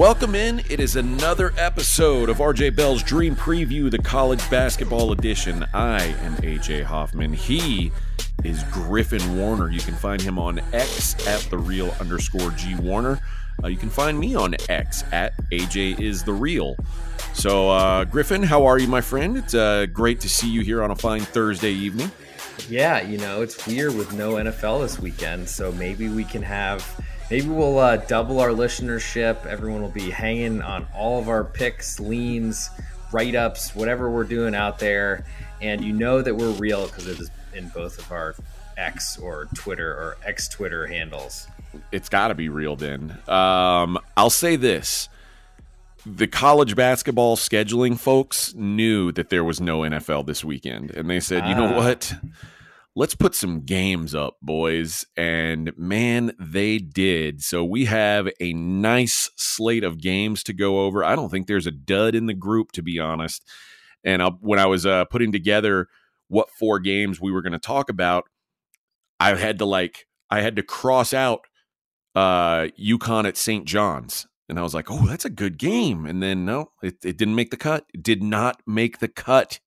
Welcome in. It is another episode of RJ Bell's Dream Preview, the college basketball edition. I am AJ Hoffman. He is Griffin Warner. You can find him on X at the real underscore G Warner. Uh, you can find me on X at AJ is the real. So, uh, Griffin, how are you, my friend? It's uh, great to see you here on a fine Thursday evening. Yeah, you know, it's weird with no NFL this weekend, so maybe we can have maybe we'll uh, double our listenership. Everyone will be hanging on all of our picks, leans, write ups, whatever we're doing out there. And you know that we're real because it is in both of our X or Twitter or X Twitter handles. It's got to be real then. Um, I'll say this the college basketball scheduling folks knew that there was no NFL this weekend. And they said, you know Ah. what? Let's put some games up, boys. And man, they did. So we have a nice slate of games to go over. I don't think there's a dud in the group, to be honest. And I, when I was uh, putting together what four games we were going to talk about, I had to like, I had to cross out uh UConn at St. John's. And I was like, oh, that's a good game. And then no, it, it didn't make the cut. It did not make the cut.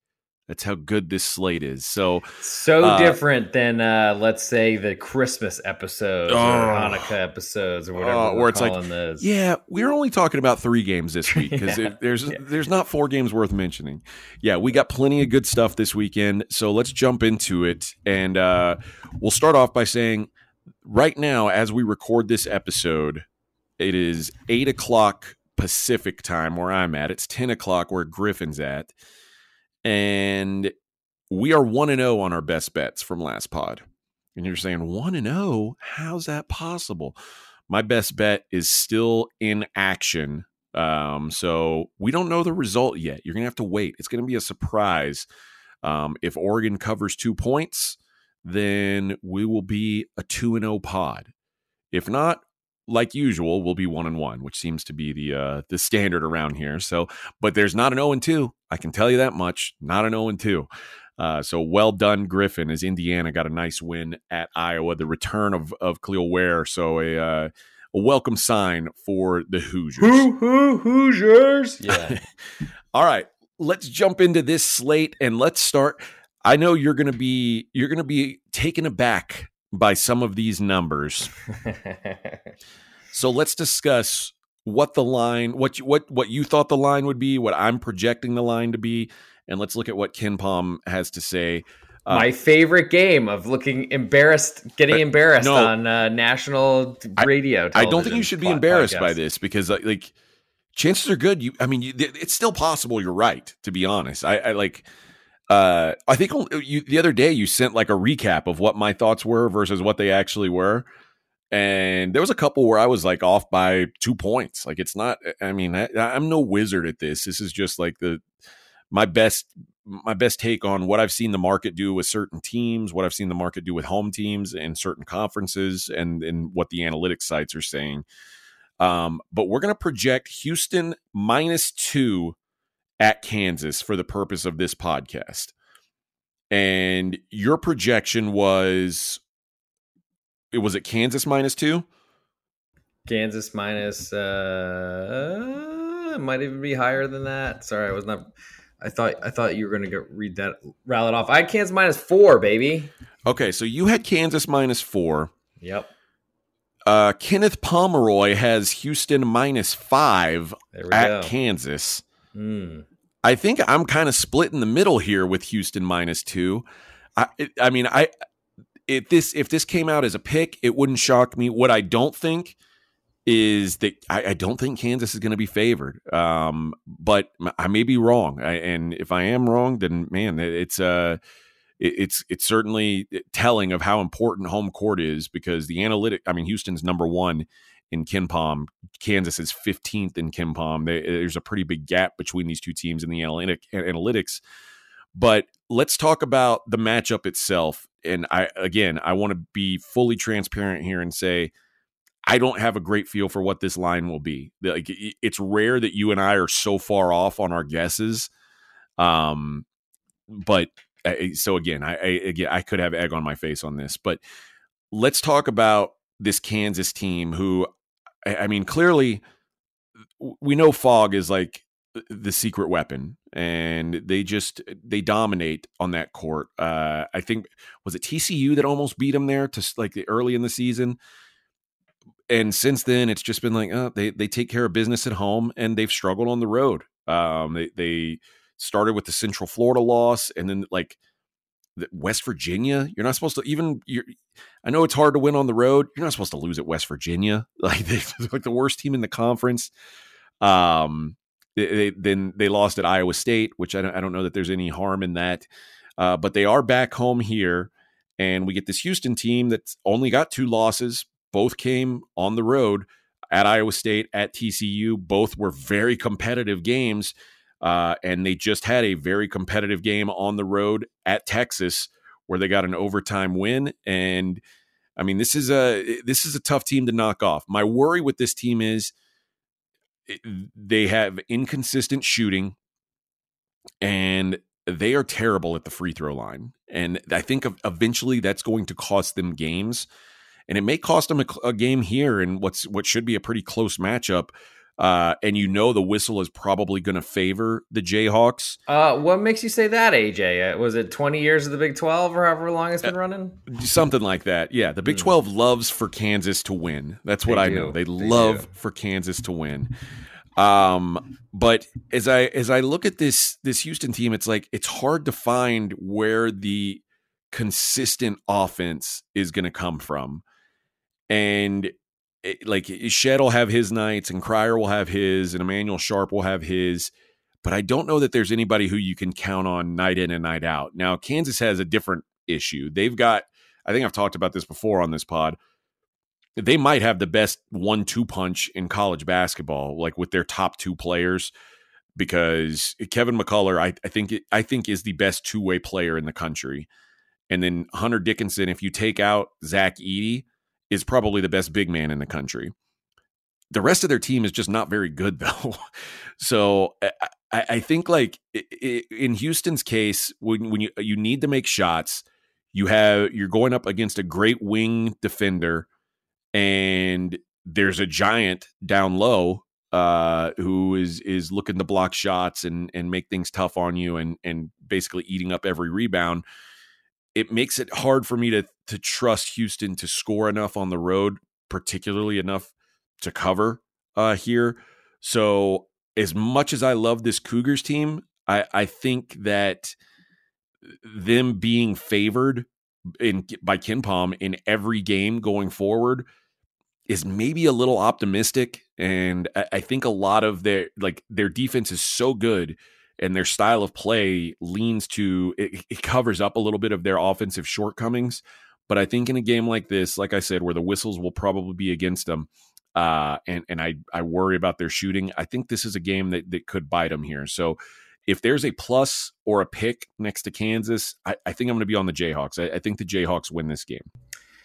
That's how good this slate is. So So Uh, different than, uh, let's say, the Christmas episodes Oh. or Hanukkah episodes or whatever Oh, we're where it's like, those. yeah, we're only talking about three games this week because Yeah. there's Yeah. there's not four games worth mentioning. Yeah, we got plenty of good stuff this weekend. So let's jump into it, and uh, we'll start off by saying, right now, as we record this episode, it is eight o'clock Pacific time where I'm at. It's ten o'clock where Griffin's at, and we are one and zero on our best bets from last pod. And you're saying one and zero? How's that possible? My best bet is still in action. Um, so we don't know the result yet. You're gonna have to wait. It's gonna be a surprise. Um, if Oregon covers two points, then we will be a two and zero pod. If not, like usual, we'll be one and one, which seems to be the uh, the standard around here. So, but there's not an zero and two. I can tell you that much. Not an zero and two. Uh, so well done, Griffin. As Indiana got a nice win at Iowa, the return of of Kel'el Ware. So a uh, a welcome sign for the Hoosiers. Who, who, Hoosiers? Yeah. All right, let's jump into this slate and let's start. I know you're gonna be you're gonna be taken aback by some of these numbers. So let's discuss what the line, what you, what what you thought the line would be, what I'm projecting the line to be, and let's look at what KenPom has to say. Uh, My favorite game of looking embarrassed, getting Uh, embarrassed no. on uh, national radio. I don't think you should be embarrassed by this because like, like chances are good. You, I mean, you, it's still possible. You're right. To be honest, I, I like. Uh, I think you the other day you sent like a recap of what my thoughts were versus what they actually were, and there was a couple where I was like off by two points. Like it's not. I mean, I, I'm no wizard at this. This is just like the my best my best take on what I've seen the market do with certain teams, what I've seen the market do with home teams in certain conferences, and and what the analytics sites are saying. Um, but we're going to project Houston minus two at Kansas for the purpose of this podcast. And your projection was it was it Kansas minus two? Kansas minus, uh, might even be higher than that. Sorry, I was not. I thought I thought you were going to go read that, rattle it off. I had Kansas minus four, baby. Okay, so you had Kansas minus four. Yep, Uh, Kenneth Pomeroy has Houston minus five at go. Kansas. Mm. I think I'm kind of split in the middle here with Houston minus two. I, I mean, I if this if this came out as a pick, it wouldn't shock me. What I don't think is that I, I don't think Kansas is going to be favored. Um, but I may be wrong, I, and if I am wrong, then man, it's uh it- it's it's certainly telling of how important home court is because the analytic. I mean, Houston's number one in KenPom. Kansas is 15th in KenPom. There's a pretty big gap between these two teams in the analytic, analytics. But let's talk about the matchup itself. And I again, I want to be fully transparent here and say I don't have a great feel for what this line will be. Like it's rare that you and I are so far off on our guesses. Um, but so again, I, I again I could have egg on my face on this, but let's talk about this Kansas team who I I mean, clearly we know Phog is like the secret weapon, and they just they dominate on that court. Uh, I think was it TCU that almost beat them there to like early in the season. And since then, it's just been like uh, they they take care of business at home, and they've struggled on the road. Um, they they started with the Central Florida loss, and then like West Virginia. You're not supposed to even. I know it's hard to win on the road. You're not supposed to lose at West Virginia, like they like the worst team in the conference. Um, they, they, then they lost at Iowa State, which I don't, I don't know that there's any harm in that. Uh, but they are back home here, and we get this Houston team that's only got two losses. Both came on the road at Iowa State, at TCU. Both were very competitive games. Uh, and they just had a very competitive game on the road at Texas where they got an overtime win. And I mean, this is a this is a tough team to knock off. My worry with this team is they have inconsistent shooting and they are terrible at the free throw line. And I think eventually that's going to cost them games. And it may cost them a, a game here in what's what should be a pretty close matchup uh, and you know the whistle is probably going to favor the Jayhawks. Uh, what makes you say that, AJ? Uh, was it 20 years of the Big 12 or however long it's been uh, running? Something like that. Yeah, the Big 12 mm. loves for Kansas to win. That's what they I do. know. They, they love do. for Kansas to win. Um, but as I as I look at this this Houston team, it's like it's hard to find where the consistent offense is going to come from. And it, like Shead will have his nights and Cryer will have his and Emanuel Sharp will have his. But I don't know that there's anybody who you can count on night in and night out. Now, Kansas has a different issue. They've got, I think I've talked about this before on this pod. They might have the best one two punch in college basketball, like with their top two players, because Kevin McCullar, I, I think, I think is the best two way player in the country. And then Hunter Dickinson, if you take out Zach Edey, is probably the best big man in the country. The rest of their team is just not very good, though. so I, I, think, like in Houston's case, when, when you you need to make shots, you have you're going up against a great wing defender, and there's a giant down low uh, who is is looking to block shots and and make things tough on you, and and basically eating up every rebound it makes it hard for me to to trust Houston to score enough on the road, particularly enough to cover uh, here. So as much as I love this Cougars team, I, I think that them being favored in by KenPom in every game going forward is maybe a little optimistic. And I, I think a lot of their like their defense is so good and their style of play leans to it, it, covers up a little bit of their offensive shortcomings. But I think in a game like this, like I said, where the whistles will probably be against them, uh, and and I I worry about their shooting. I think this is a game that that could bite them here. So if there's a plus or a pick next to Kansas, I, I think I'm going to be on the Jayhawks. I, I think the Jayhawks win this game.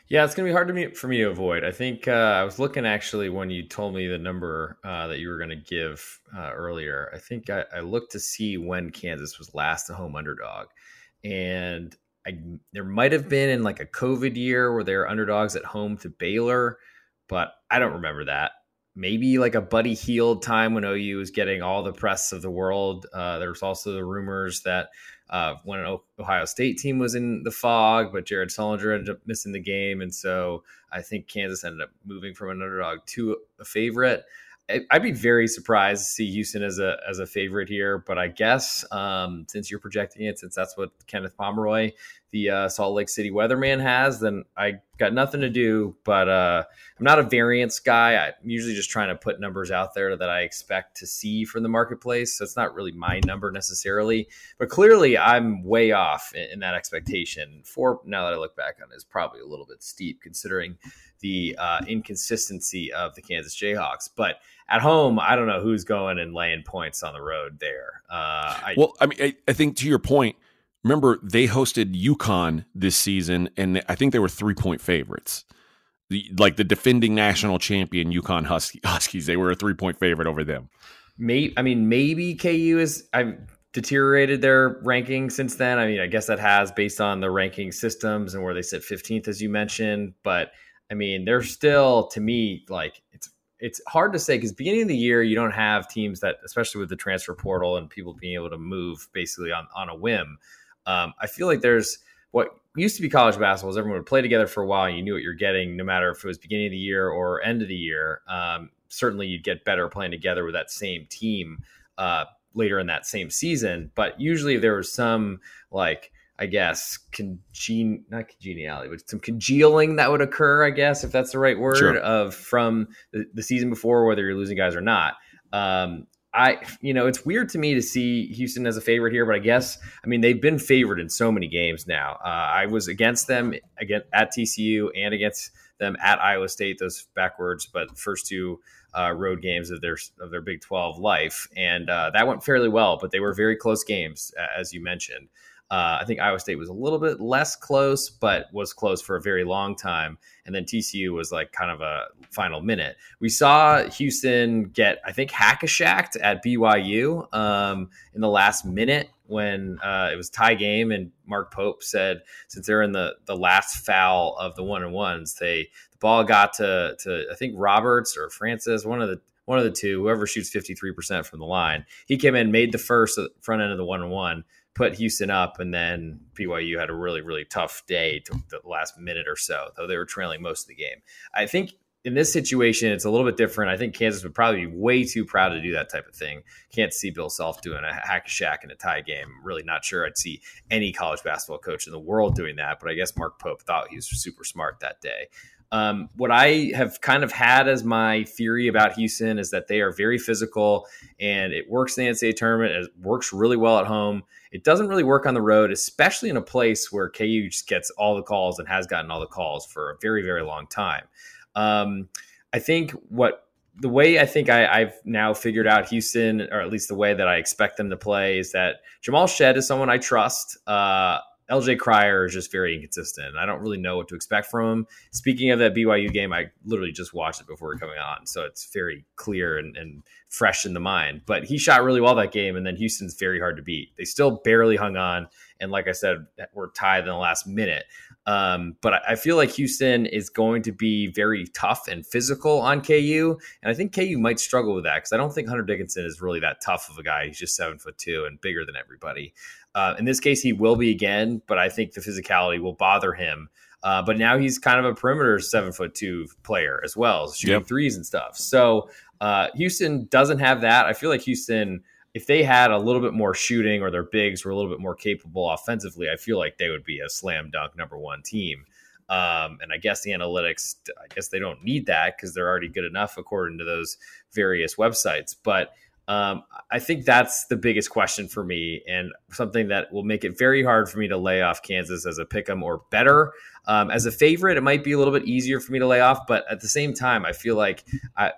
Yeah, it's gonna be hard to me for me to avoid. I think uh, I was looking actually when you told me the number uh, that you were to give uh, earlier. I think I, I, looked to see when Kansas was last a home underdog, and I, there might have been in like a COVID year where they were underdogs at home to Baylor, but I don't remember that. Maybe like a Buddy Hield time when OU was getting all the press of the world. Uh, there was also the rumors that uh, when an Ohio State team was in the Phog, but Jared Sullinger ended up missing the game, and so I think Kansas ended up moving from an underdog to a favorite. I'd be very surprised to see Houston as a as a favorite here, but I guess um, since you're projecting it, since that's what Kenneth Pomeroy, the uh, Salt Lake City weatherman, has, then I got nothing to do. But uh, I'm not a variance guy. I'm usually just trying to put numbers out there that I expect to see from the marketplace. So it's not really my number necessarily, but clearly I'm way off in, in that expectation. For now that I look back on it, is probably a little bit steep considering the uh, inconsistency of the Kansas Jayhawks, but at home, I don't know who's going and laying points on the road there. Uh, I, well, I mean, I, I, think to your point, remember they hosted UConn this season, and I think they were three point favorites. The, like the defending national champion UConn Husky, Huskies, they were a three point favorite over them. Maybe, I mean, maybe KU is. I've deteriorated their ranking since then. I mean, I guess that has based on the ranking systems and where they sit 15th, as you mentioned. But I mean, they're still to me like it's it's hard to say because beginning of the year you don't have teams that, especially with the transfer portal and people being able to move basically on on a whim. Um, I feel like there's what used to be college basketball is everyone would play together for a while and you knew what you're getting no matter if it was beginning of the year or end of the year. Um, certainly you'd get better playing together with that same team uh, later in that same season. But usually there was some like I guess congen not congeniality, but some congealing that would occur. I guess if that's the right word sure. of from the, the, season before, whether you're losing guys or not. Um, I, you know, it's weird to me to see Houston as a favorite here, but I guess, I mean, they've been favored in so many games now. Uh, I was against them again at TCU and against them at Iowa State, those backwards, but first two uh, road games of their of their Big Twelve life, and uh, that went fairly well. But they were very close games, as you mentioned. Uh, I think Iowa State was a little bit less close, but was close for a very long time. And then TCU was like kind of a final minute. We saw Houston get, I think, hackashacked at BYU um, in the last minute when uh, it was tie game, and Mark Pope said since they're in the the last foul of the one and ones, they the ball got to to I think Roberts or Francis, one of the one of the two, whoever shoots 53% from the line. He came in, made the first front end of the one and one, put Houston up, and then BYU had a really, really tough day to the last minute or so, though they were trailing most of the game. I think in this situation, it's a little bit different. I think Kansas would probably be way too proud to do that type of thing. Can't see Bill Self doing a hack a Shaq in a tie game. Really not sure I'd see any college basketball coach in the world doing that, but I guess Mark Pope thought he was super smart that day. Um, what I have kind of had as my theory about Houston is that they are very physical and it works in the NCAA tournament. It works really well at home. It doesn't really work on the road, especially in a place where KU just gets all the calls and has gotten all the calls for a very, very long time. Um, I think what the way I think I, have now figured out Houston, or at least the way that I expect them to play, is that Jamal Shead is someone I trust. Uh, LJ Cryer is just very inconsistent. I don't really know what to expect from him. Speaking of that BYU game, I literally just watched it before coming on, so it's very clear and, and, fresh in the mind. But he shot really well that game, and then Houston's very hard to beat. They still barely hung on, and like I said, we're tied in the last minute. Um, but I feel like Houston is going to be very tough and physical on KU, and I think KU might struggle with that because I don't think Hunter Dickinson is really that tough of a guy. He's just seven foot two and bigger than everybody. Uh, in this case, he will be again, but I think the physicality will bother him. Uh, but now he's kind of a perimeter seven foot two player as well, shooting yep. threes and stuff. So uh, Houston doesn't have that. I feel like Houston, if they had a little bit more shooting or their bigs were a little bit more capable offensively, I feel like they would be a slam dunk number one team. Um, and I guess the analytics, I guess they don't need that because they're already good enough according to those various websites. But um, I think that's the biggest question for me, and something that will make it very hard for me to lay off Kansas as a pick 'em or better. Um, as a favorite, it might be a little bit easier for me to lay off, but at the same time, I feel like I,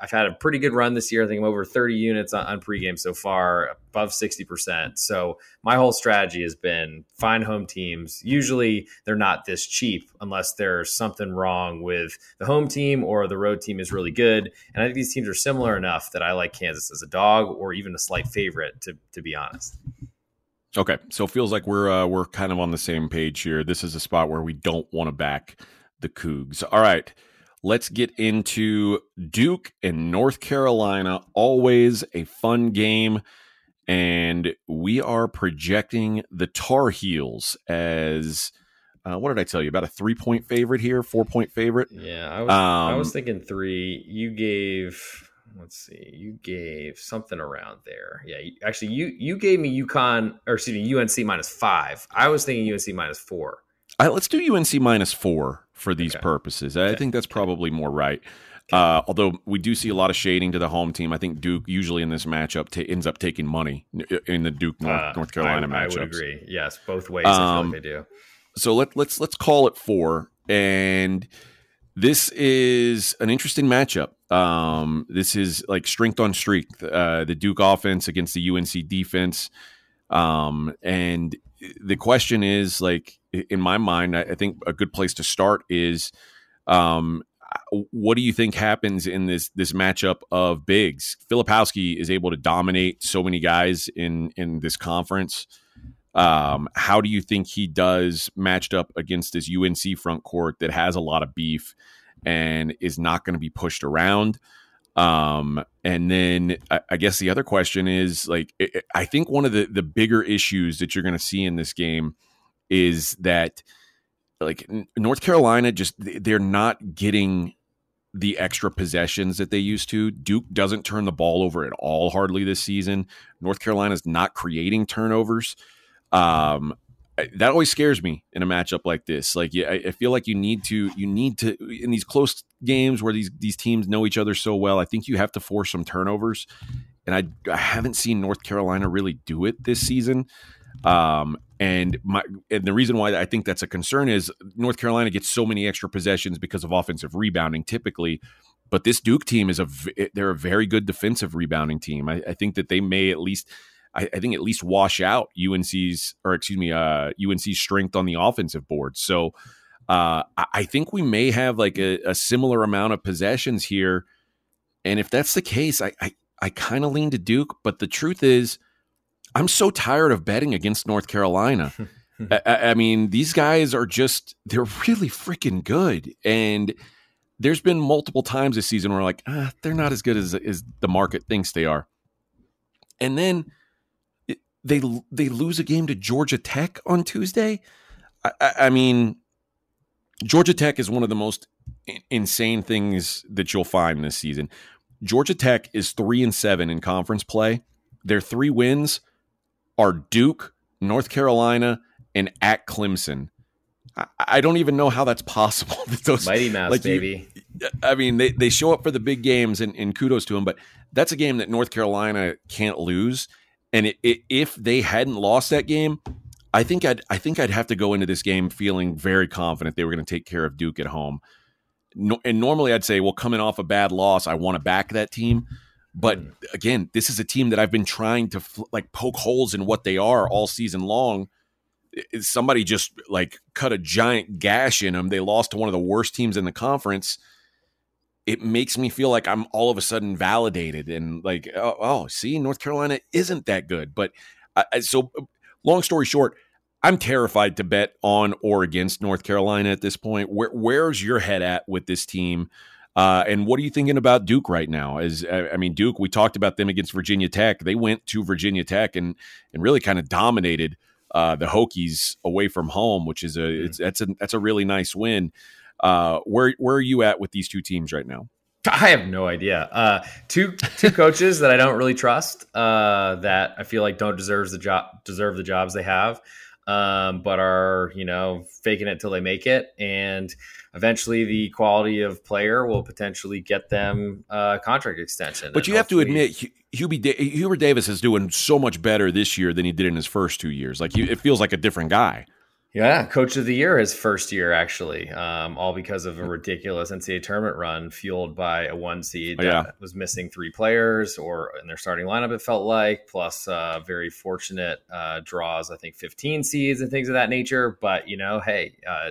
I've had a pretty good run this year. I think I'm over 30 units on, on pregame so far, above 60%. So my whole strategy has been find home teams. Usually they're not this cheap unless there's something wrong with the home team or the road team is really good. And I think these teams are similar enough that I like Kansas as a dog or even a slight favorite, to, to be honest. Okay, so it feels like we're uh, we're kind of on the same page here. This is a spot where we don't want to back the Cougs. All right, let's get into Duke and North Carolina. Always a fun game. And we are projecting the Tar Heels as uh, what did I tell you about a three point favorite here, four point favorite? Yeah, I was, um, I was thinking three. You gave let's see, you gave something around there. Yeah, actually, you you gave me UConn or excuse me UNC minus five. I was thinking UNC minus four. Let's do UNC minus four for these okay. purposes. I okay. think that's probably more right. Uh, although we do see a lot of shading to the home team, I think Duke usually in this matchup t- ends up taking money in the Duke North, uh, North Carolina I, matchup. I would agree. Yes, both ways. Um, like they do. So let let's let's call it four, and this is an interesting matchup. Um, this is like strength on strength. Uh, the Duke offense against the UNC defense, um, and the question is like in my mind, I, think a good place to start is um, what do you think happens in this this matchup of bigs? Filipowski is able to dominate so many guys in in this conference. Um, how do you think he does matched up against this UNC front court that has a lot of beef? and is not going to be pushed around. Um, and then I, I, guess the other question is like, it, I think one of the, the bigger issues that you're going to see in this game is that like North Carolina just they're not getting the extra possessions that they used to. Duke doesn't turn the ball over at all hardly this season. North Carolina's not creating turnovers. Um, that always scares me in a matchup like this. Like, yeah, I, feel like you need to, you need to, in these close games where these these teams know each other so well. I think you have to force some turnovers, and I, I haven't seen North Carolina really do it this season. Um, and my and the reason why I think that's a concern is North Carolina gets so many extra possessions because of offensive rebounding typically. But this Duke team is a they're a very good defensive rebounding team. I, I think that they may at least I, I, think at least wash out UNC's or excuse me, uh, UNC's strength on the offensive board. So uh, I think we may have like a, a, similar amount of possessions here. And if that's the case, I I, I kind of lean to Duke. But the truth is, I'm so tired of betting against North Carolina. I, I mean, these guys are just they're really freaking good and there's been multiple times this season where like ah, they're not as good as as the market thinks they are. And then they they lose a game to Georgia Tech on Tuesday. I, I mean, Georgia Tech is one of the most insane things that you'll find this season. Georgia Tech is three and seven in conference play. Their three wins are Duke, North Carolina, and at Clemson. I, I don't even know how that's possible. Those, Mighty Mouse, like baby. You, I mean, they, they show up for the big games, and, and kudos to them, but that's a game that North Carolina can't lose. And it, it, if they hadn't lost that game, I think I'd I think I'd have to go into this game feeling very confident they were going to take care of Duke at home. No, and normally I'd say, well, coming off a bad loss, I want to back that team. But mm. again, this is a team that I've been trying to like poke holes in what they are all season long. Somebody just like cut a giant gash in them. They lost to one of the worst teams in the conference it makes me feel like I'm all of a sudden validated and like, oh, oh see, North Carolina isn't that good. But I, so, long story short, I'm terrified to bet on or against North Carolina at this point. Where, where's your head at with this team? Uh, and what are you thinking about Duke right now? As I mean, Duke, we talked about them against Virginia Tech. They went to Virginia Tech and and really kind of dominated uh, the Hokies away from home, which is a mm-hmm. it's, that's a that's a really nice win. Uh, where where are you at with these two teams right now? I have no idea. Uh, two two coaches that I don't really trust. Uh, that I feel like don't deserve the job deserve the jobs they have, um, but are you know faking it till they make it, and eventually the quality of player will potentially get them a contract extension. But you have to admit, Hubie Hubert Davis is doing so much better this year than he did in his first two years. Like it feels like a different guy. Yeah, coach of the year his first year actually, um, all because of a ridiculous NCAA tournament run fueled by a one seed oh, yeah. that was missing three players or in their starting lineup. It felt like plus uh, very fortunate uh, draws, I think fifteen seeds and things of that nature. But you know, hey, uh,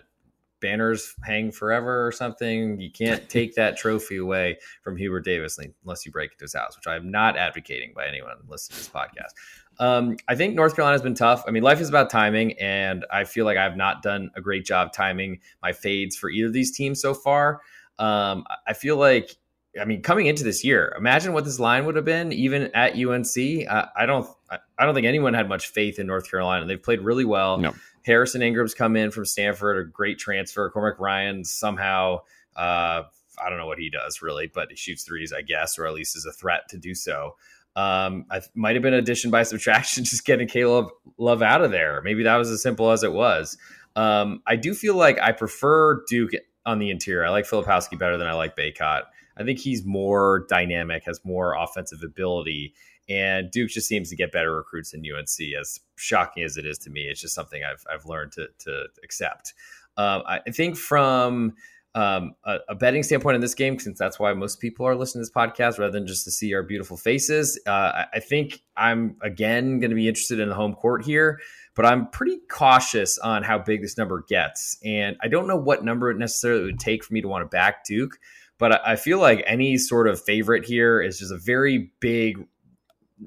banners hang forever or something. You can't take that trophy away from Hubert Davis unless you break into his house, which I'm not advocating by anyone listening to this podcast. Um, I think North Carolina has been tough. I mean, life is about timing, and I feel like I've not done a great job timing my fades for either of these teams so far. Um, I feel like, I mean, coming into this year, imagine what this line would have been even at UNC. I, I don't, I don't think anyone had much faith in North Carolina. They've played really well. No. Harrison Ingram's come in from Stanford, a great transfer. Cormac Ryan somehow. Uh, I don't know what he does really, but he shoots threes, I guess, or at least is a threat to do so. Um, I might have been addition by subtraction, just getting Caleb Love out of there. Maybe that was as simple as it was. Um, I do feel like I prefer Duke on the interior. I like Filipowski better than I like Bacot. I think he's more dynamic, has more offensive ability, and Duke just seems to get better recruits than UNC. As shocking as it is to me, it's just something I've I've learned to to accept. Um, I think from um, a, a, betting standpoint in this game, since that's why most people are listening to this podcast rather than just to see our beautiful faces. Uh, I, I think I'm again going to be interested in the home court here, but I'm pretty cautious on how big this number gets. And I don't know what number it necessarily would take for me to want to back Duke, but I, I feel like any sort of favorite here is just a very big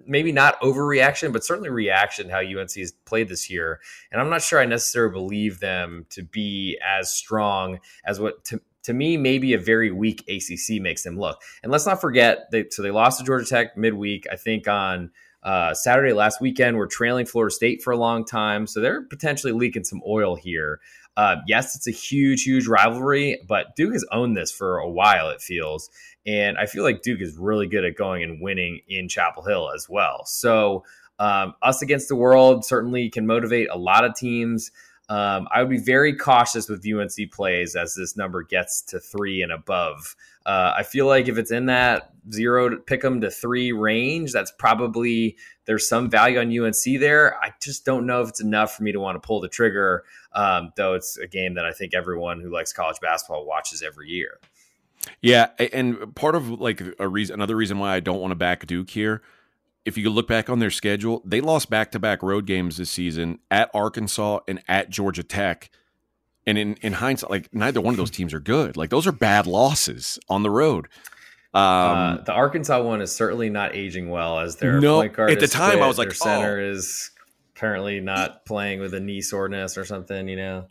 maybe not overreaction, but certainly reaction how UNC has played this year. And I'm not sure I necessarily believe them to be as strong as what to, to me, maybe a very weak ACC makes them look. And let's not forget, they, so they lost to Georgia Tech midweek, I think on uh, Saturday last weekend. We're trailing Florida State for a long time. So they're potentially leaking some oil here. Uh, yes, it's a huge, huge rivalry, but Duke has owned this for a while, it feels. And I feel like Duke is really good at going and winning in Chapel Hill as well. So, um, us against the world certainly can motivate a lot of teams. Um, I would be very cautious with UNC plays as this number gets to three and above. Uh, I feel like if it's in that zero to pick them to three range, that's probably there's some value on UNC there. I just don't know if it's enough for me to want to pull the trigger. Um, though it's a game that I think everyone who likes college basketball watches every year. Yeah, and part of like a reason, another reason why I don't want to back Duke here if you look back on their schedule, they lost back to back road games this season at Arkansas and at Georgia Tech. And in, in hindsight, like neither one of those teams are good. Like those are bad losses on the road. Um, uh, the Arkansas one is certainly not aging well as their no, point guard. At the time. I was like, their center oh. is apparently not playing with a knee soreness or something. You know.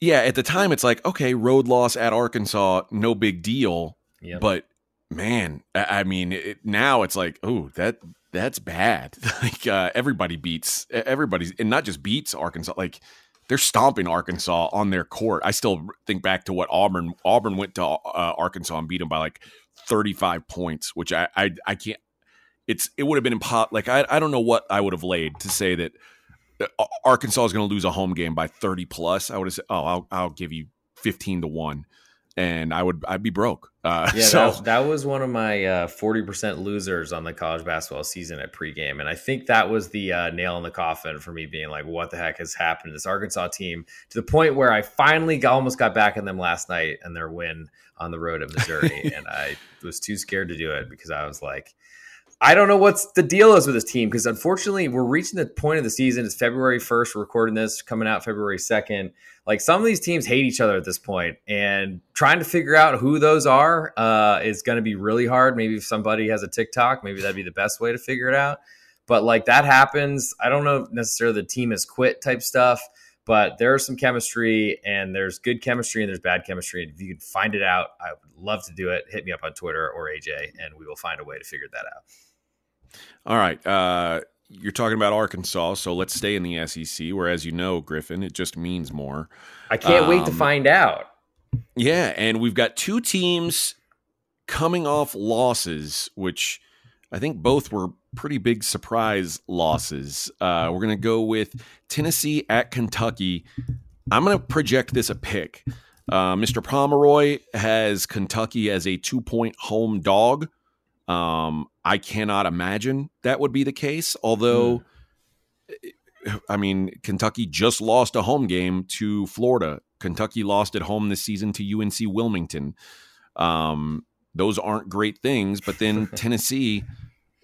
Yeah, at the time, it's like okay, road loss at Arkansas, no big deal. Yep. But man, I mean, it, now it's like, oh, that that's bad. like uh, everybody beats everybody's, and not just beats Arkansas. Like they're stomping Arkansas on their court. I still think back to what Auburn Auburn went to uh, Arkansas and beat them by like thirty five points, which I I, I can't. It's it would have been impossible. Like I I don't know what I would have laid to say that Arkansas is going to lose a home game by thirty plus. I would have said, oh, I'll I'll give you fifteen to one and I would I'd be broke. Uh, yeah, so that, that, was one of my uh, forty uh, percent losers on the college basketball season at pregame, and I think that was the uh, nail in the coffin for me being like, "What the heck has happened to this Arkansas team?" To the point where I finally got, almost got back in them last night and their win on the road at Missouri, and I was too scared to do it because I was like. I don't know what's the deal is with this team because unfortunately we're reaching the point of the season. It's February 1st. We're recording this coming out February 2nd like some of these teams hate each other at this point and trying to figure out who those are uh, is going to be really hard. Maybe if somebody has a tiktok maybe that'd be the best way to figure it out. But like that happens. I don't know necessarily the team has quit type stuff but there's some chemistry and there's good chemistry and there's bad chemistry. And if you can find it out i would love to do it. Hit me up on twitter or aj and we will find a way to figure that out all right uh you're talking about Arkansas, so let's stay in the SEC, where, as you know, Griffin, it just means more. I can't um, wait to um, find out. Yeah, and we've got two teams coming off losses, which I think both were pretty big surprise losses. Uh, we're going to go with Tennessee at Kentucky. I'm going to project this a pick. Uh, Mr. Pomeroy has Kentucky as a two point home dog. Um, I cannot imagine that would be the case. Although, mm. I mean, Kentucky just lost a home game to Florida. Kentucky lost at home this season to UNC Wilmington. Um, those aren't great things. But then Tennessee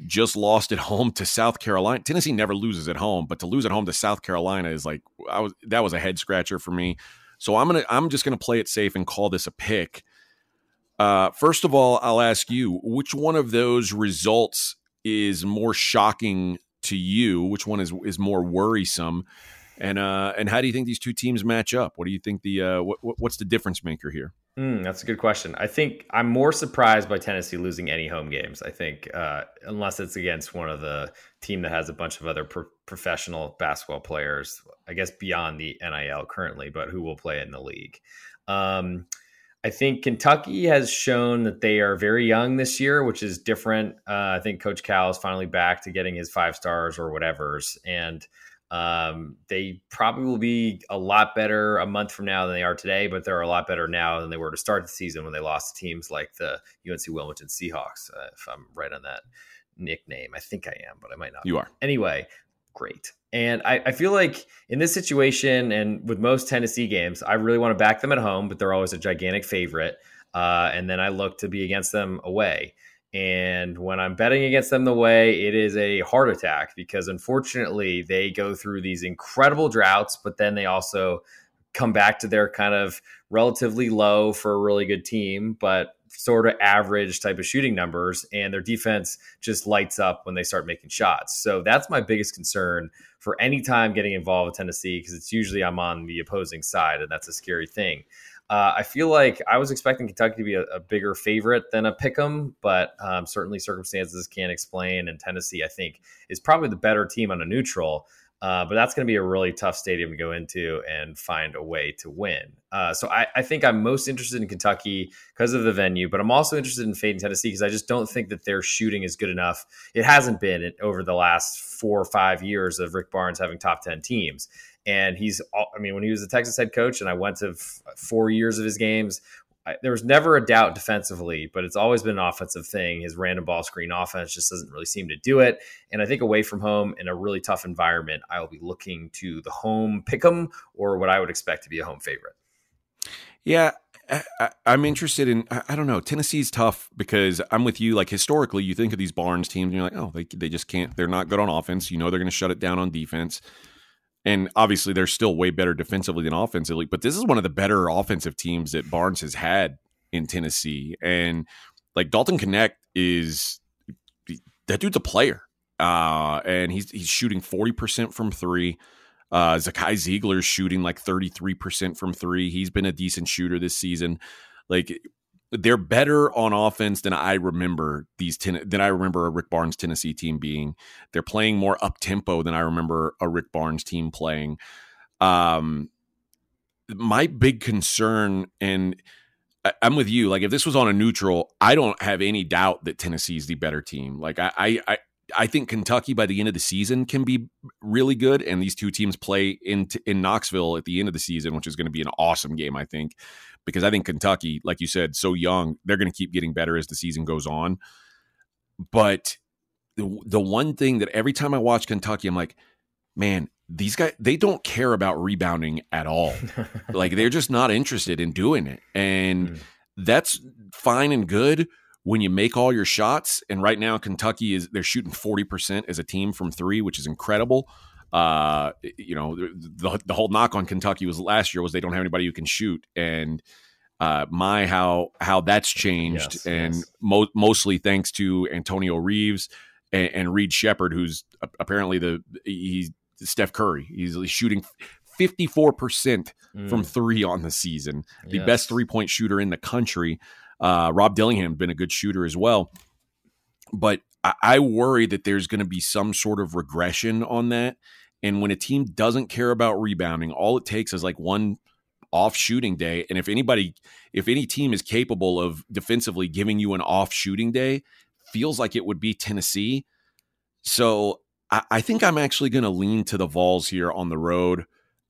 just lost at home to South Carolina. Tennessee never loses at home, but to lose at home to South Carolina is like I was that was a head scratcher for me. So I'm gonna I'm just gonna play it safe and call this a pick. Uh, first of all, I'll ask you which one of those results is more shocking to you? Which one is is more worrisome? And uh, and how do you think these two teams match up? What do you think the uh, what, what's the difference maker here? Mm, that's a good question. I think I'm more surprised by Tennessee losing any home games. I think uh, unless it's against one of the team that has a bunch of other pro- professional basketball players, I guess beyond the NIL currently, but who will play in the league. Um, I think Kentucky has shown that they are very young this year, which is different. Uh, I think Coach Cal is finally back to getting his five stars or whatever's, and um, they probably will be a lot better a month from now than they are today. But they're a lot better now than they were to start the season when they lost to teams like the UNC Wilmington Seahawks. Uh, if I'm right on that nickname, I think I am, but I might not. You are anyway. Great. And I, I, feel like in this situation and with most Tennessee games, I really want to back them at home, but they're always a gigantic favorite. Uh, and then I look to be against them away. And when I'm betting against them the way, it is a heart attack because unfortunately they go through these incredible droughts, but then they also come back to their kind of relatively low for a really good team, but sort of average type of shooting numbers. And their defense just lights up when they start making shots. So that's my biggest concern for any time getting involved with Tennessee because it's usually I'm on the opposing side, and that's a scary thing. Uh, I feel like I was expecting Kentucky to be a, a bigger favorite than a pick 'em, but um, certainly circumstances can't explain. And Tennessee, I think, is probably the better team on a neutral. Uh, but that's going to be a really tough stadium to go into and find a way to win. Uh, so I, I, think I'm most interested in Kentucky because of the venue, but I'm also interested in fading Tennessee because I just don't think that their shooting is good enough. It hasn't been over the last four or five years of Rick Barnes having top 10 teams. And he's, I mean, when he was the Texas head coach, and I went to f- four years of his games, I, there was never a doubt defensively, but it's always been an offensive thing. His random ball screen offense just doesn't really seem to do it. And I think away from home in a really tough environment, I will be looking to the home pick pick 'em or what I would expect to be a home favorite. Yeah, I, am interested in. I, don't know. Tennessee's tough because I'm with you. Like historically, you think of these Barnes teams, and you're like, oh, they they just can't. They're not good on offense. You know, they're going to shut it down on defense. And obviously, they're still way better defensively than offensively. But this is one of the better offensive teams that Barnes has had in Tennessee. And like Dalton Knecht is that dude's a player. Uh, and he's he's shooting 40% from three. Uh, Zakai Zeigler's shooting like 33% from three. He's been a decent shooter this season. Like they're better on offense than I remember these ten, than I remember a Rick Barnes Tennessee team being. They're playing more up tempo than I remember a Rick Barnes team playing. Um, my big concern, and I, am with you. Like if this was on a neutral, I don't have any doubt that Tennessee is the better team. Like I, I, I think Kentucky by the end of the season can be really good, and these two teams play in in Knoxville at the end of the season, which is going to be an awesome game. I think because I think Kentucky, like you said, so young, they're going to keep getting better as the season goes on. But the, the one thing that every time I watch Kentucky, I'm like, man, these guys, they don't care about rebounding at all. like they're just not interested in doing it. And mm. that's fine and good when you make all your shots. And right now, Kentucky is, they're shooting 40% as a team from three, which is incredible. Uh, you know, the, the whole knock on Kentucky was last year was they don't have anybody who can shoot, and uh, my how how that's changed, yes, and yes. Mo- mostly thanks to Antonio Reeves and, and Reed Sheppard, who's apparently the he's Steph Curry. He's shooting 54% mm. from three on the season, the yes. best three point shooter in the country. Uh, Rob Dillingham has been a good shooter as well. But I, I worry that there's going to be some sort of regression on that. And when a team doesn't care about rebounding, all it takes is like one off shooting day. And if anybody, if any team is capable of defensively giving you an off shooting day, feels like it would be Tennessee. So I, I think I'm actually going to lean to the Vols here on the road.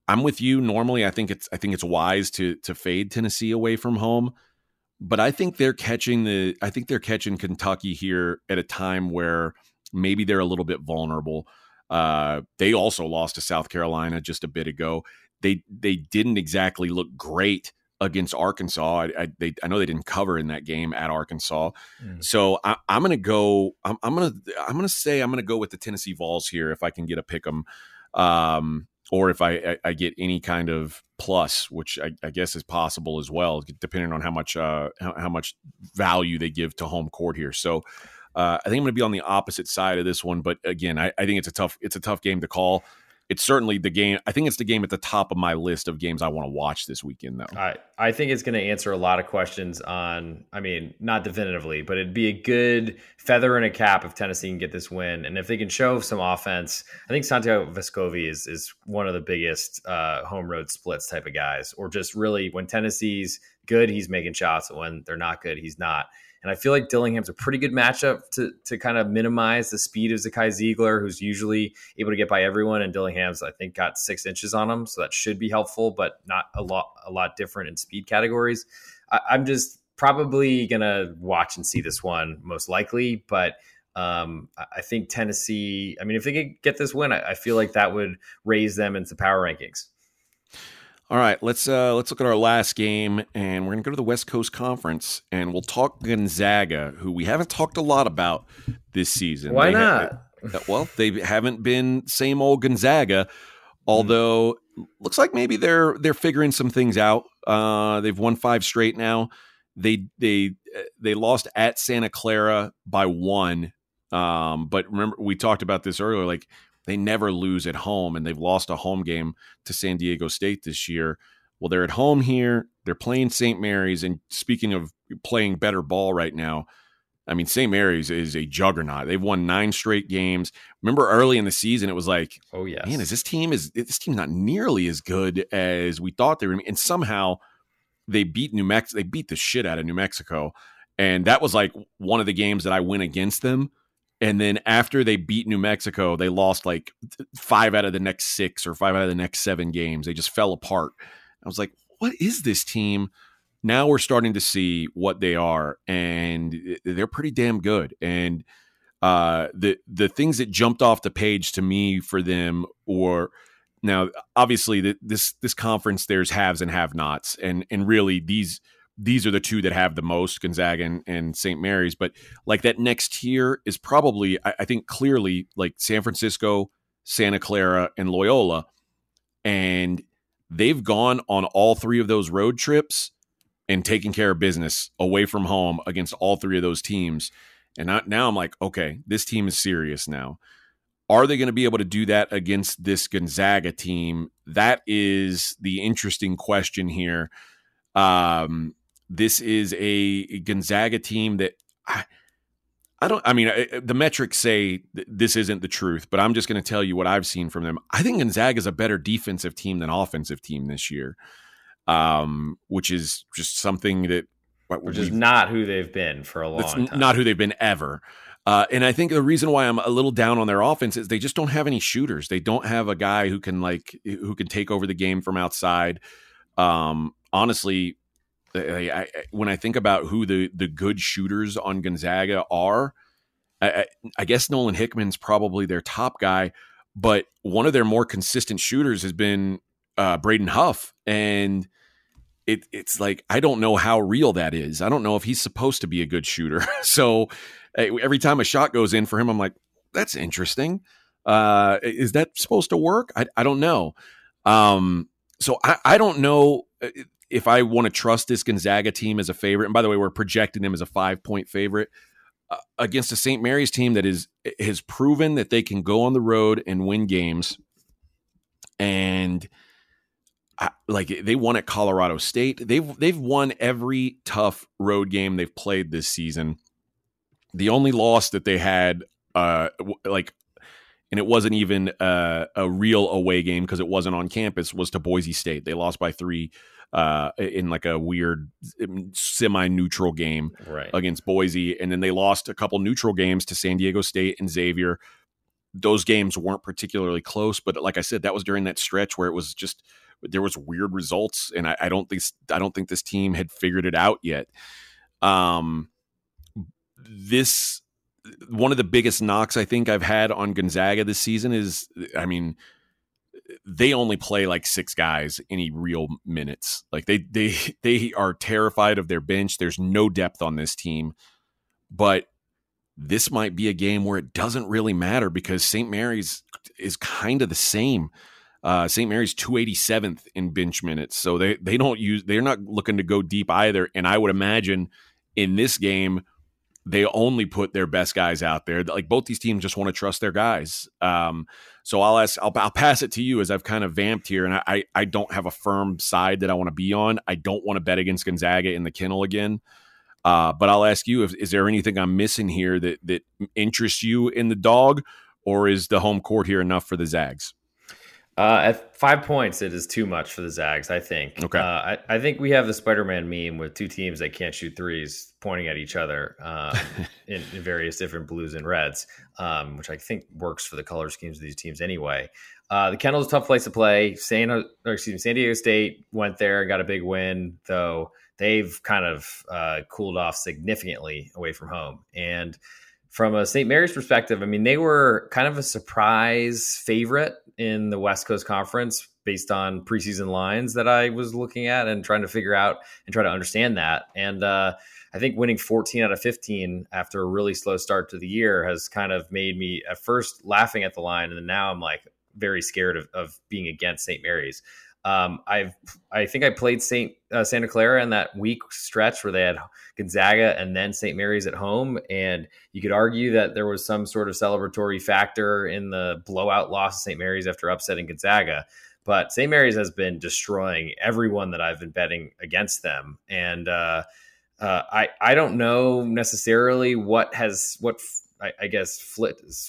I'm with you. Normally, I think it's I think it's wise to to fade Tennessee away from home, but I think they're catching the I think they're catching Kentucky here at a time where maybe they're a little bit vulnerable. Uh, they also lost to South Carolina just a bit ago. They they didn't exactly look great against Arkansas. I, I, they, I know they didn't cover in that game at Arkansas. Mm. So I, am going to go. I'm, I'm going to I'm going to say I'm going to go with the Tennessee Vols here if I can get a pick 'em, um, or if I, I, get any kind of plus, which I, I, guess is possible as well, depending on how much uh, how, how much value they give to home court here. So uh, I think I'm going to be on the opposite side of this one, but again, I, I think it's a tough it's a tough game to call it's certainly the game. I think it's the game at the top of my list of games I want to watch this weekend, though. I, I think it's going to answer a lot of questions on, I mean, not definitively, but it'd be a good feather in a cap if Tennessee can get this win. And if they can show some offense, I think Santiago Vescovi is, is one of the biggest uh, home road splits type of guys, or just really when Tennessee's good, he's making shots. And when they're not good, he's not. And I feel like Dillingham's a pretty good matchup to to kind of minimize the speed of Zakai Zeigler, who's usually able to get by everyone. And Dillingham's, I think, got six inches on him, so that should be helpful, but not a lot a lot different in speed categories. I, I'm just probably gonna watch and see this one most likely, but um, I think Tennessee. I mean, if they could get this win, I, I feel like that would raise them into power rankings. All right, let's uh, let's look at our last game, and we're going to go to the West Coast Conference, and we'll talk Gonzaga, who we haven't talked a lot about this season. Why they not? Ha- well, they haven't been same old Gonzaga, although mm. looks like maybe they're they're figuring some things out. Uh, they've won five straight now. They they they lost at Santa Clara by one, um, but remember we talked about this earlier. Like they never lose at home, and they've lost a home game to San Diego State this year. Well, they're at home here. They're playing St. Mary's, and speaking of playing better ball right now, I mean St. Mary's is a juggernaut. They've won nine straight games. Remember early in the season, it was like, oh yeah, man, is this team is this team not nearly as good as we thought they were? And somehow they beat New Mexico. They beat the shit out of New Mexico, and that was like one of the games that I went against them. And then after they beat New Mexico, they lost like five out of the next six or five out of the next seven games. They just fell apart. I was like, what is this team? Now we're starting to see what they are, and they're pretty damn good. And uh, the the things that jumped off the page to me for them were now obviously the, this this conference there's haves and have nots, and and really these these are the two that have the most Gonzaga and, and St. Mary's. But like that next tier is probably I, I think clearly like San Francisco, Santa Clara, and Loyola, and they've gone on all three of those road trips and taking care of business away from home against all three of those teams. And I, now I'm like, okay, this team is serious now. Are they going to be able to do that against this Gonzaga team? That is the interesting question here. Um, this is a Gonzaga team that I, I don't. I mean, I, the metrics say th- this isn't the truth, but I'm just going to tell you what I've seen from them. I think Gonzaga is a better defensive team than offensive team this year, um, which is just something that which is not who they've been for a long time. Not who they've been ever. Uh, and I think the reason why I'm a little down on their offense is they just don't have any shooters. They don't have a guy who can like who can take over the game from outside. Um, honestly, I, I, when I think about who the the good shooters on Gonzaga are, I, I guess Nolan Hickman's probably their top guy, but one of their more consistent shooters has been uh, Braden Huff, and it, it's like I don't know how real that is. I don't know if he's supposed to be a good shooter. so every time a shot goes in for him, I'm like, that's interesting. Uh, is that supposed to work? I, I don't know. Um, so I, I don't know uh, if I want to trust this Gonzaga team as a favorite, and by the way, we're projecting them as a five point favorite uh, against a St. Mary's team that is has proven that they can go on the road and win games, and I, like they won at Colorado State. They've they've won every tough road game they've played this season. The only loss that they had, uh, like and it wasn't even uh, a real away game because it wasn't on campus was to boise state they lost by three uh, in like a weird semi-neutral game right. against Boise, and then they lost a couple neutral games to San Diego State and Xavier. Those games weren't particularly close, but like I said, that was during that stretch where it was just there was weird results, and I, I don't think I don't think this team had figured it out yet. Um, this one of the biggest knocks I think I've had on Gonzaga this season is, I mean, they only play like six guys any real minutes. Like they they they are terrified of their bench. There's no depth on this team. But this might be a game where it doesn't really matter because St. Mary's is kind of the same. Uh, St. Mary's 287th in bench minutes, so they they don't use they're not looking to go deep either. And I would imagine in this game they only put their best guys out there. Like both these teams just want to trust their guys. Um, so I'll ask, I'll, I'll, pass it to you as I've kind of vamped here, and I, I don't have a firm side that I want to be on. I don't want to bet against Gonzaga in the kennel again. Uh, but I'll ask you: if, Is there anything I'm missing here that that interests you in the dog, or is the home court here enough for the Zags? Uh, at five points, it is too much for the Zags. I think. Okay. Uh, I, I, think we have the Spider-Man meme with two teams that can't shoot threes pointing at each other um, in, in, various different blues and reds, um, which I think works for the color schemes of these teams anyway. Uh, the Kennel's a tough place to play. San, or excuse me, San Diego State went there and got a big win, though they've kind of uh, cooled off significantly away from home and from a St. Mary's perspective, I mean, they were kind of a surprise favorite in the West Coast Conference based on preseason lines that I was looking at and trying to figure out and try to understand that. And uh, I think winning 14 out of 15 after a really slow start to the year has kind of made me at first laughing at the line, and then now I'm like very scared of, of being against St. Mary's. Um, I've I think I played Saint uh, Santa Clara in that week stretch where they had Gonzaga and then St. Mary's at home, and you could argue that there was some sort of celebratory factor in the blowout loss of St. Mary's after upsetting Gonzaga. But St. Mary's has been destroying everyone that I've been betting against them, and uh, uh, I I don't know necessarily what has what I, I guess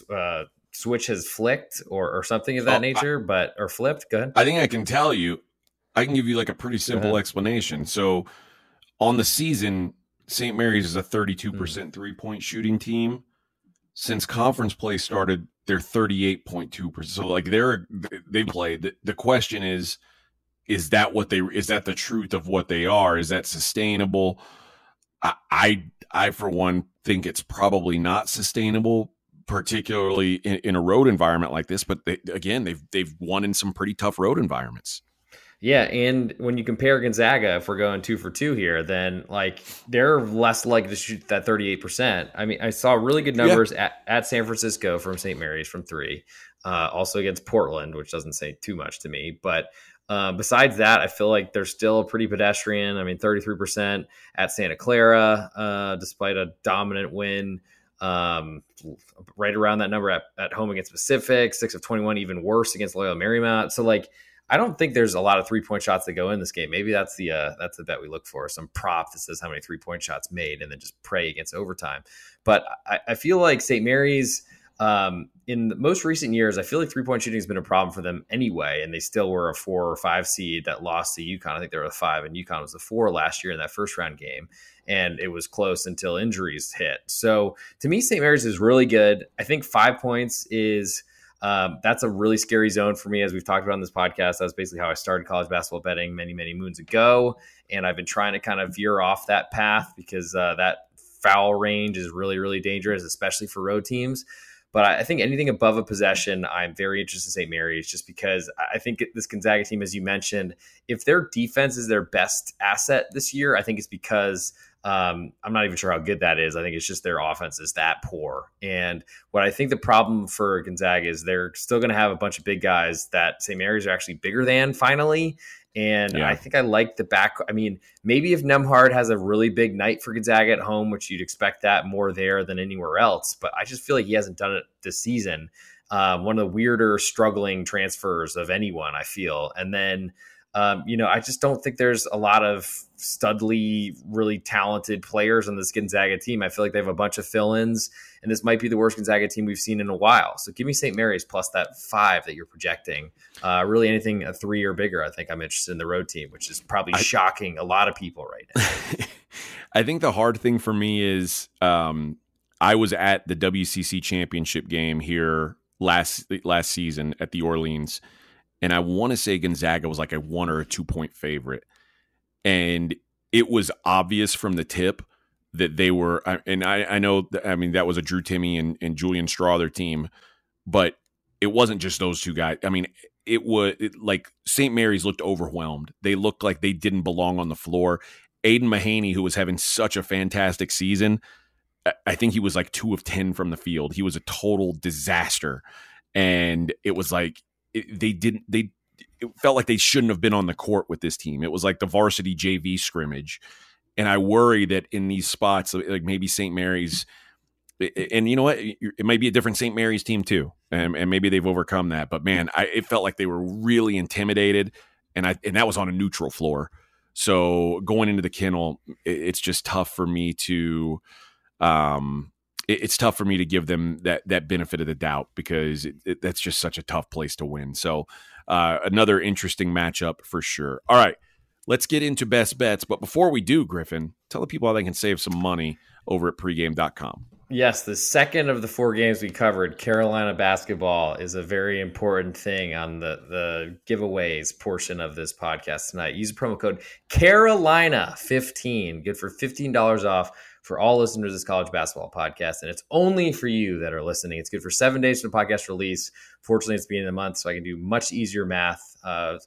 uh, switch has flicked or or something of that oh, nature, I, but or flipped. Go ahead. I think I can tell you. I can give you like a pretty simple explanation. So on the season, St. Mary's is a 32% mm. three point shooting team. Since conference play started, they're 38.2%. So like they're they played. The, the question is is that what they is that the truth of what they are? Is that sustainable? I I, I for one think it's probably not sustainable particularly in, in, a road environment like this. But they, again, they've they've won in some pretty tough road environments. Yeah, and when you compare Gonzaga, if we're going two for two here, then like they're less likely to shoot that thirty eight percent. I mean, I saw really good numbers yeah. at, at San Francisco from St. Mary's from three, uh, also against Portland, which doesn't say too much to me, but. Uh, besides that, I feel like they're still pretty pedestrian. I mean, 33% at Santa Clara, uh, despite a dominant win um, right around that number at, at home against Pacific, six of 21, even worse against Loyola Marymount. So like, I don't think there's a lot of three point shots that go in this game. Maybe that's the uh, that's the bet we look for. Some prop that says how many three point shots made, and then just pray against overtime. But I, I feel like St. Mary's um, in the most recent years, I feel like three point shooting has been a problem for them anyway, and they still were a four or five seed that lost to UConn. I think they were a five, and UConn was a four last year in that first round game and it was close until injuries hit. So to me, St. Mary's is really good. I think five points is. Um, that's a really scary zone for me, as we've talked about on this podcast. That's basically how I started college basketball betting many, many moons ago, and I've been trying to kind of veer off that path because uh, that foul range is really, really dangerous, especially for road teams. But I think anything above a possession, I'm very interested in St. Mary's just because I think this Gonzaga team, as you mentioned, if their defense is their best asset this year, I think it's because um, I'm not even sure how good that is. I think it's just their offense is that poor. And what I think the problem for Gonzaga is they're still going to have a bunch of big guys that St. Mary's are actually bigger than finally. And yeah. I think I like the back. I mean, maybe if Nembhard has a really big night for Gonzaga at home, which you'd expect that more there than anywhere else, but I just feel like he hasn't done it this season. Um, one of the weirder struggling transfers of anyone, I feel. And then um, you know, I just don't think there's a lot of studly, really talented players on this Gonzaga team. I feel like they have a bunch of fill-ins, and this might be the worst Gonzaga team we've seen in a while. So give me St. Mary's plus that five that you're projecting. Uh, really, anything a three or bigger, I think I'm interested in the road team, which is probably I, shocking a lot of people right now. I think the hard thing for me is um, I was at the WCC championship game here last last season at the Orleans and I want to say Gonzaga was like a one or a two point favorite, and it was obvious from the tip that they were. And I, I know, I mean, that was a Drew Timme and, and Julian Strawther team, but it wasn't just those two guys. I mean, it was it, like St. Mary's looked overwhelmed. They looked like they didn't belong on the floor. Aidan Mahaney, who was having such a fantastic season, I think he was like two of 10 from the field. He was a total disaster. And it was like, they didn't they it felt like they shouldn't have been on the court with this team. It was like the varsity JV scrimmage, and I worry that in these spots, like maybe St. Mary's, and you know what, it might be a different St. Mary's team too, and, and maybe they've overcome that. But man, I, it felt like they were really intimidated, and I and that was on a neutral floor. So going into the kennel, it's just tough for me to um it, it's tough for me to give them that that benefit of the doubt because it, it, that's just such a tough place to win. So uh, another interesting matchup for sure. All right, let's get into best bets. But before we do, Griffin, tell the people how they can save some money over at pregame.com. Yes, the second of the four games we covered, Carolina basketball, is a very important thing on the, the giveaways portion of this podcast tonight. Use promo code Carolina15, good for $15 off for all listeners of this college basketball podcast. And it's only for you that are listening. It's good for seven days from the podcast release. Fortunately, it's beginning of the month, so I can do much easier math. Uh,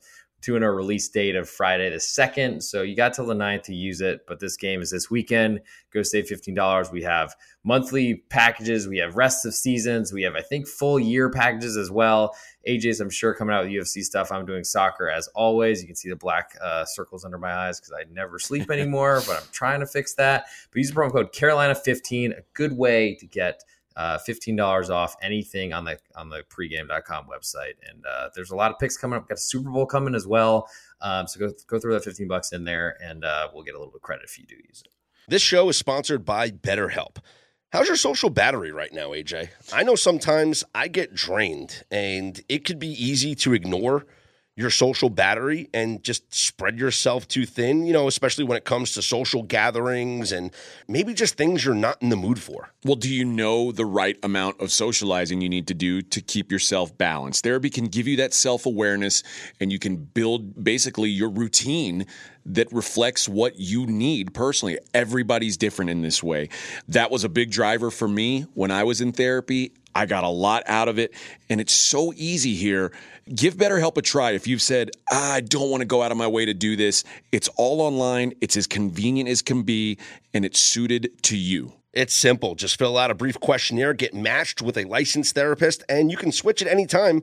2 0 release date of Friday the 2nd. So you got till the 9th to use it, but this game is this weekend. Go save $15. We have monthly packages, we have rest of seasons, we have, I think, full year packages as well. AJ's, I'm sure, coming out with UFC stuff. I'm doing soccer as always. You can see the black uh, circles under my eyes because I never sleep anymore, but I'm trying to fix that. But use the promo code Carolina15, a good way to get uh, $15 off anything on the on the pregame.com website. And uh, there's a lot of picks coming up. Got a Super Bowl coming as well. Um, so go go throw that 15 bucks in there, and uh, we'll get a little bit credit if you do use it. This show is sponsored by BetterHelp. How's your social battery right now, AJ? I know sometimes I get drained, and it could be easy to ignore your social battery and just spread yourself too thin, you know, especially when it comes to social gatherings and maybe just things you're not in the mood for. Well, do you know the right amount of socializing you need to do to keep yourself balanced? Therapy can give you that self awareness and you can build basically your routine that reflects what you need personally. Everybody's different in this way. That was a big driver for me when I was in therapy. I got a lot out of it, and it's so easy here Give BetterHelp a try if you've said, ah, I don't want to go out of my way to do this. It's all online, it's as convenient as can be, and it's suited to you. It's simple. Just fill out a brief questionnaire, get matched with a licensed therapist, and you can switch at any time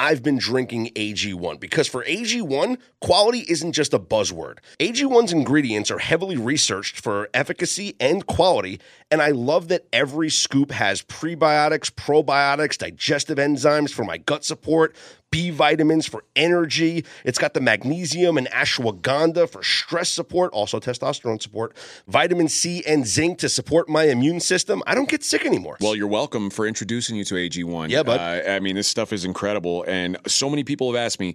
I've been drinking AG1 because for AG1, quality isn't just a buzzword. AG1's ingredients are heavily researched for efficacy and quality, and I love that every scoop has prebiotics, probiotics, digestive enzymes for my gut support, B vitamins for energy. It's got the magnesium and ashwagandha for stress support, also testosterone support, vitamin C and zinc to support my immune system. I don't get sick anymore. Well, you're welcome for introducing you to AG1. Yeah, bud. Uh, I mean, this stuff is incredible. And so many people have asked me,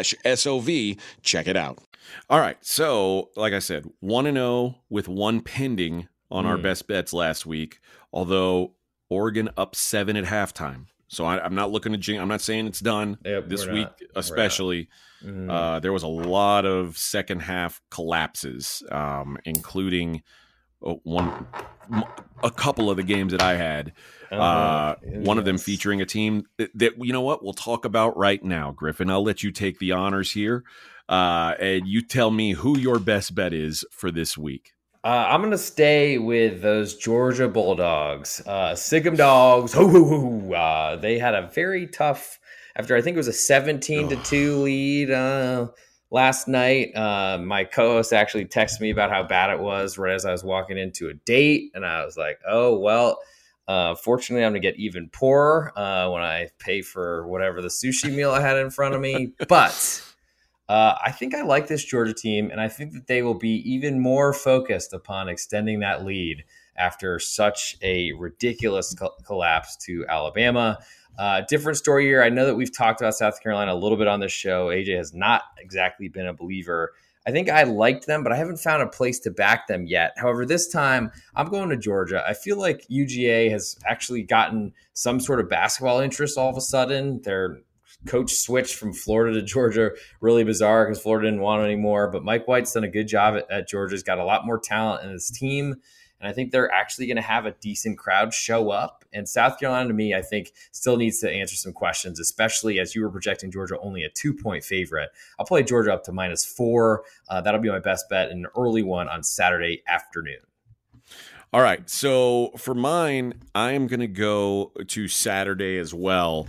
SOV. Check it out. All right. So, like I said, 1 and 0 with one pending on mm. our best bets last week, although Oregon up 7 at halftime. So I, am not looking to jinx. I'm not saying it's done yep, this week, not. especially. Mm. Uh, there was a lot of second half collapses, um, including one, a couple of the games that I had. Uh-huh. Uh, one of them featuring a team that, that, you know what we'll talk about right now, Griffin. I'll let you take the honors here, uh, and you tell me who your best bet is for this week. Uh, I'm going to stay with those Georgia Bulldogs. Uh, Sigum Dogs. Hoo, hoo, hoo. Uh, they had a very tough, after I think it was a 17 to 2 lead uh, last night. Uh, my co host actually texted me about how bad it was right as I was walking into a date. And I was like, oh, well. Uh, fortunately, I'm gonna get even poorer uh, when I pay for whatever the sushi meal I had in front of me. But uh, I think I like this Georgia team, and I think that they will be even more focused upon extending that lead after such a ridiculous co- collapse to Alabama. Uh, different story here. I know that we've talked about South Carolina a little bit on this show. AJ has not exactly been a believer. I think I liked them, but I haven't found a place to back them yet. However, this time I'm going to Georgia. I feel like UGA has actually gotten some sort of basketball interest all of a sudden. They're coach switched from Florida to Georgia. Really bizarre because Florida didn't want anymore. But Mike White's done a good job at, at Georgia. He's got a lot more talent in his team. And I think they're actually going to have a decent crowd show up. And South Carolina, to me, I think still needs to answer some questions, especially as you were projecting Georgia only a two point favorite. I'll play Georgia up to minus four. Uh, that'll be my best bet an early one on Saturday afternoon. All right. So for mine, I am going to go to Saturday as well.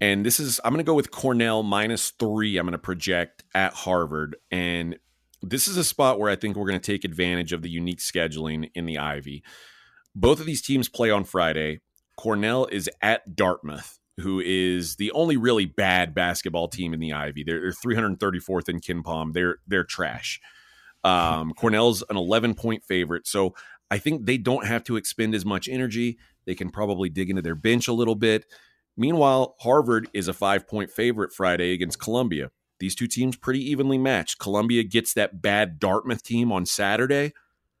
And this is, I'm going to go with Cornell minus three. I'm going to project at Harvard. And this is a spot where I think we're going to take advantage of the unique scheduling in the Ivy. Both of these teams play on Friday. Cornell is at Dartmouth, who is the only really bad basketball team in the Ivy. They're, they're 334th in KenPom. They're they're trash. Um, Cornell's an 11 point favorite, so I think they don't have to expend as much energy. They can probably dig into their bench a little bit. Meanwhile, Harvard is a five point favorite Friday against Columbia. These two teams pretty evenly matched. Columbia gets that bad Dartmouth team on Saturday.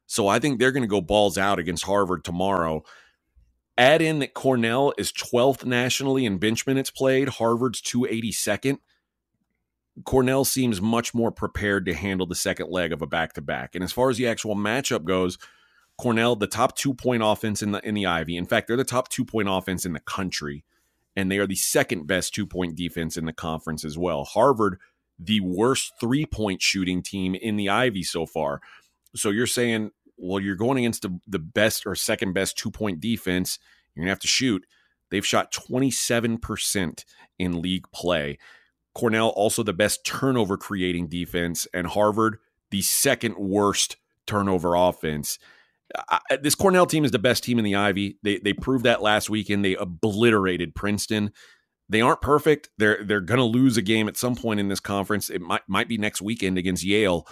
So I think they're going to go balls out against Harvard tomorrow. Add in that Cornell is 12th nationally in bench minutes played, Harvard's 282nd. Cornell seems much more prepared to handle the second leg of a back to back. And as far as the actual matchup goes, Cornell, the top two point offense in the in the Ivy. In fact, they're the top two point offense in the country and they are the second best two point defense in the conference as well. Harvard, the worst three point shooting team in the Ivy so far. So you're saying, well, you're going against the, the best or second best two point defense. You're going to have to shoot. They've shot 27% in league play. Cornell, also the best turnover creating defense, and Harvard, the second worst turnover offense. I, this Cornell team is the best team in the Ivy. They they proved that last weekend. They obliterated Princeton. They aren't perfect. They're they're going to lose a game at some point in this conference. It might might be next weekend against Yale.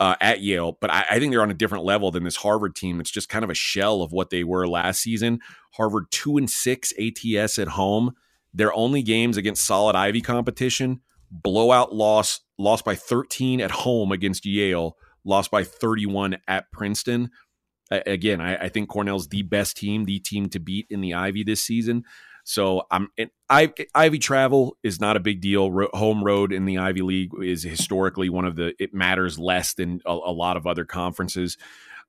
Uh, at Yale, but I, I, think they're on a different level than this Harvard team. It's just kind of a shell of what they were last season. Harvard two and six ATS at home. Their only games against solid Ivy competition: blowout loss, lost by 13 at home against Yale, lost by 31 at Princeton again, I, I, think Cornell's the best team, the team to beat in the Ivy this season. So I'm I, Ivy travel is not a big deal. Ro- home road in the Ivy League is historically one of the it matters less than a, a lot of other conferences.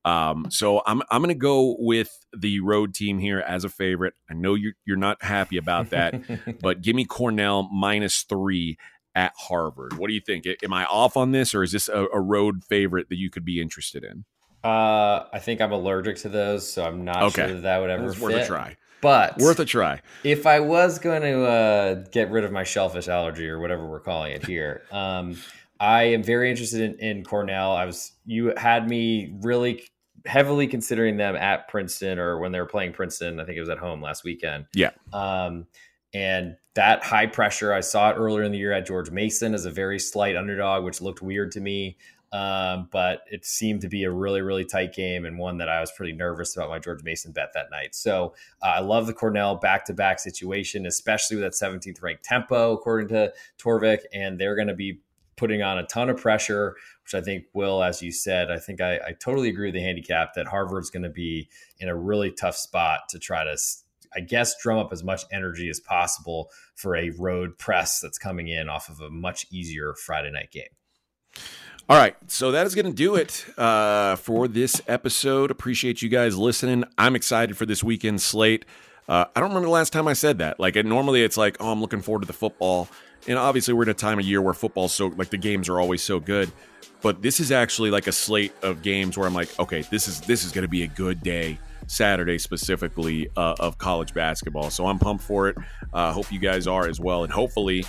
Um, so I'm I'm going to go with the road team here as a favorite. I know you're you're not happy about that, but give me Cornell minus three at Harvard. What do you think? Am I off on this, or is this a, a road favorite that you could be interested in? Uh, I think I'm allergic to those, so I'm not okay. sure that, that would ever That's fit. Worth a try. But worth a try. If I was going to uh, get rid of my shellfish allergy or whatever we're calling it here, um, I am very interested in, in Cornell. I was you had me really heavily considering them at Princeton or when they were playing Princeton. I think it was at home last weekend. Yeah. Um, and that high pressure, I saw it earlier in the year at George Mason as a very slight underdog, which looked weird to me. Um, but it seemed to be a really, really tight game and one that I was pretty nervous about my George Mason bet that night. So uh, I love the Cornell back to back situation, especially with that 17th ranked tempo, according to Torvik. And they're going to be putting on a ton of pressure, which I think will, as you said, I think I, I totally agree with the handicap that Harvard's going to be in a really tough spot to try to. I guess drum up as much energy as possible for a road press that's coming in off of a much easier Friday night game. All right, so that is going to do it uh, for this episode. Appreciate you guys listening. I'm excited for this weekend slate. Uh, I don't remember the last time I said that. Like, normally it's like, oh, I'm looking forward to the football, and obviously we're in a time of year where football's so like the games are always so good. But this is actually like a slate of games where I'm like, okay, this is this is going to be a good day. Saturday specifically uh, of college basketball. So I'm pumped for it. Uh, hope you guys are as well, and hopefully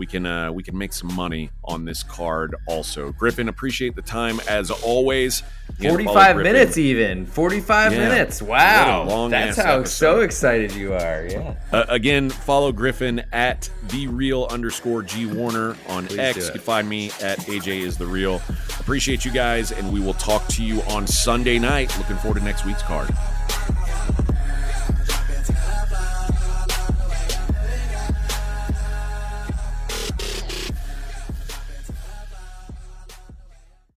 we can uh, we can make some money on this card also. Griffin, appreciate the time as always. Forty five minutes, even forty five yeah. minutes. Wow, that's how episode. so excited you are. Yeah. Uh, again, follow Griffin at the real underscore G Warner on Please X. You can find me at AJ is the real. Appreciate you guys, and we will talk to you on Sunday night. Looking forward to next week's card.